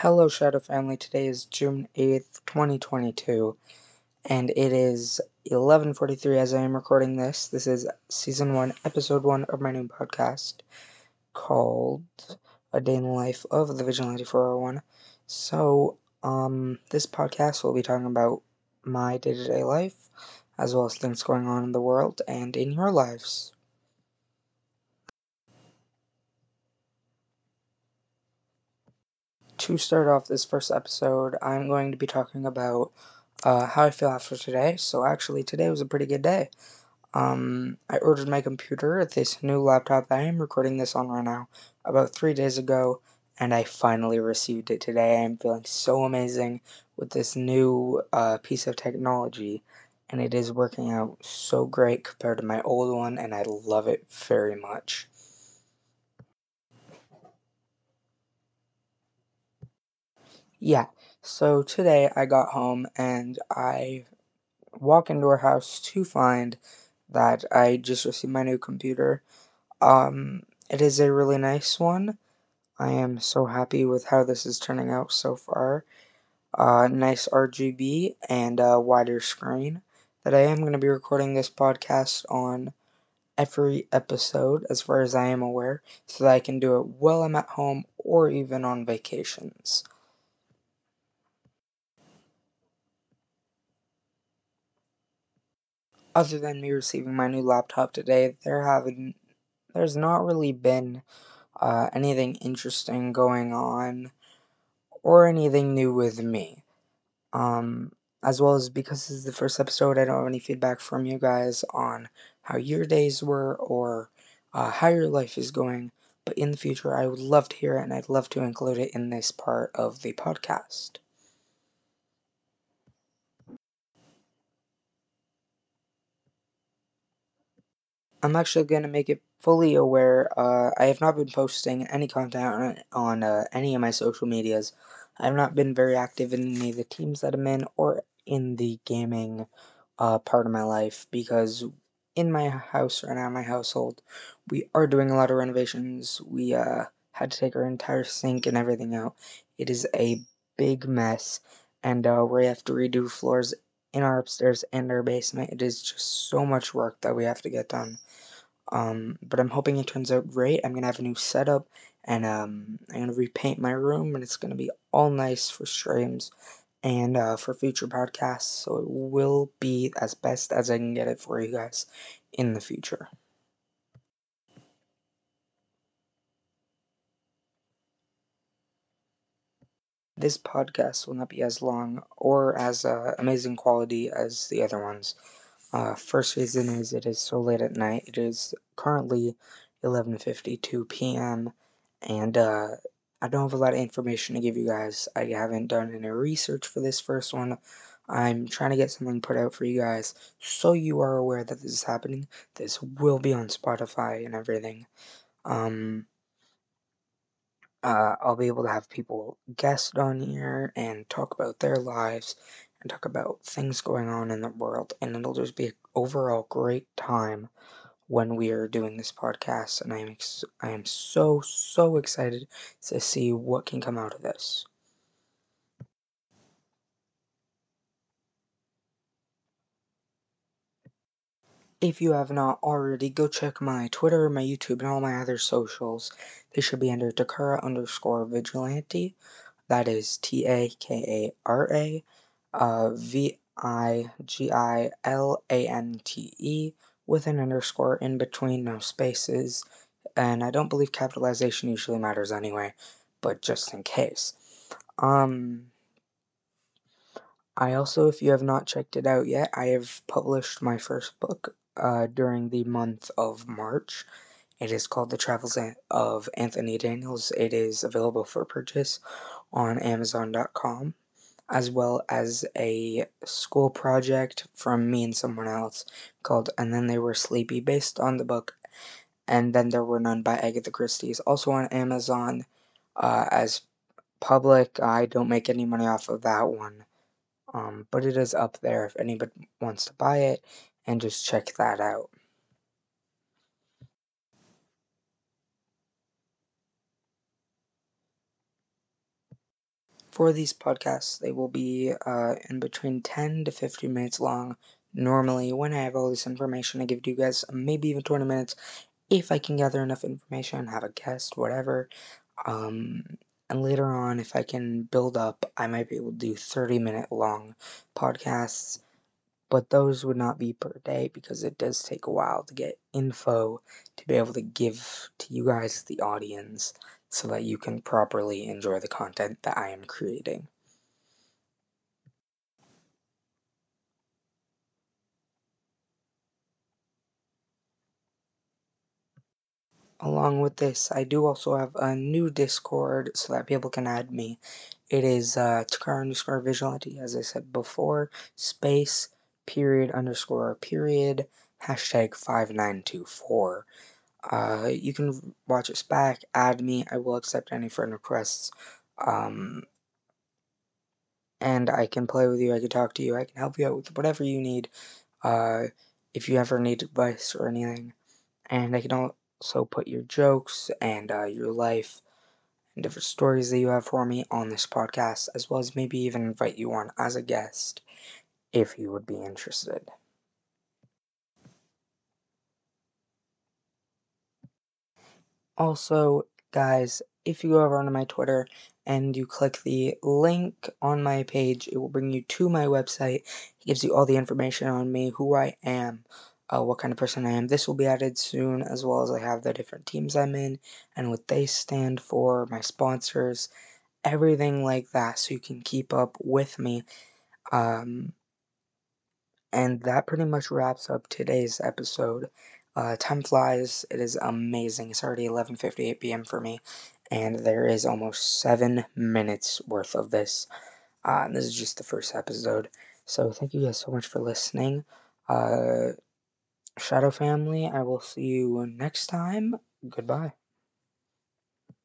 Hello Shadow Family, today is June 8th, 2022, and it is 11.43 as I am recording this. This is Season 1, Episode 1 of my new podcast called A Day in the Life of the Vigilante 401. So, um, this podcast will be talking about my day-to-day -day life, as well as things going on in the world and in your lives. To start off this first episode, I'm going to be talking about uh, how I feel after today. So actually, today was a pretty good day. Um, I ordered my computer, this new laptop that I am recording this on right now, about three days ago, and I finally received it today. I'm feeling so amazing with this new uh, piece of technology, and it is working out so great compared to my old one, and I love it very much. Yeah, so today I got home and I walk into our house to find that I just received my new computer. Um, it is a really nice one. I am so happy with how this is turning out so far. Uh, nice RGB and a wider screen that I am going to be recording this podcast on every episode as far as I am aware so that I can do it while I'm at home or even on vacations. Other than me receiving my new laptop today, there haven't, there's not really been uh, anything interesting going on or anything new with me. Um, as well as because this is the first episode, I don't have any feedback from you guys on how your days were or uh, how your life is going. But in the future, I would love to hear it and I'd love to include it in this part of the podcast. I'm actually going to make it fully aware. Uh, I have not been posting any content on, on uh, any of my social medias. I have not been very active in any of the teams that I'm in or in the gaming uh, part of my life because in my house right now, my household, we are doing a lot of renovations. We uh, had to take our entire sink and everything out. It is a big mess, and uh, we have to redo floors in our upstairs and our basement. It is just so much work that we have to get done. Um, but I'm hoping it turns out great. I'm gonna have a new setup, and um, I'm gonna repaint my room, and it's gonna be all nice for streams and uh, for future podcasts. So it will be as best as I can get it for you guys in the future. This podcast will not be as long or as uh, amazing quality as the other ones. Uh, first reason is it is so late at night. It is currently 11:52 p.m. and uh, I don't have a lot of information to give you guys. I haven't done any research for this first one. I'm trying to get something put out for you guys so you are aware that this is happening. This will be on Spotify and everything. Um, uh, I'll be able to have people guest on here and talk about their lives and talk about things going on in the world, and it'll just be an overall great time when we are doing this podcast. And I am ex- I am so so excited to see what can come out of this. If you have not already, go check my Twitter, my YouTube, and all my other socials. They should be under Takara underscore vigilante. That is T A K A R A uh, V I G I L A N T E with an underscore in between, no spaces. And I don't believe capitalization usually matters anyway, but just in case. Um, I also, if you have not checked it out yet, I have published my first book uh, during the month of March. It is called The Travels of Anthony Daniels. It is available for purchase on Amazon.com, as well as a school project from me and someone else called And Then They Were Sleepy, based on the book And Then There Were None by Agatha Christie. Is also on Amazon uh, as public. I don't make any money off of that one. Um, but it is up there if anybody wants to buy it and just check that out. For these podcasts, they will be uh, in between 10 to 15 minutes long. Normally, when I have all this information, I give to you guys maybe even 20 minutes if I can gather enough information, have a guest, whatever. Um, and later on, if I can build up, I might be able to do 30 minute long podcasts. But those would not be per day because it does take a while to get info to be able to give to you guys, the audience, so that you can properly enjoy the content that I am creating. Along with this, I do also have a new Discord so that people can add me. It is uh, Takara underscore vigilante, as I said before, space, period, underscore, period, hashtag 5924. Uh, you can watch us back, add me, I will accept any friend requests. Um, and I can play with you, I can talk to you, I can help you out with whatever you need. Uh, if you ever need advice or anything. And I can also put your jokes and uh, your life and different stories that you have for me on this podcast, as well as maybe even invite you on as a guest if you would be interested. Also, guys, if you go over onto my Twitter and you click the link on my page, it will bring you to my website. It gives you all the information on me, who I am, uh, what kind of person I am. This will be added soon, as well as I have the different teams I'm in and what they stand for, my sponsors, everything like that, so you can keep up with me. Um, and that pretty much wraps up today's episode. Uh, time flies. It is amazing. It's already 11:58 p.m. for me, and there is almost seven minutes worth of this. Uh, and this is just the first episode. So thank you guys so much for listening. Uh, Shadow Family, I will see you next time. Goodbye.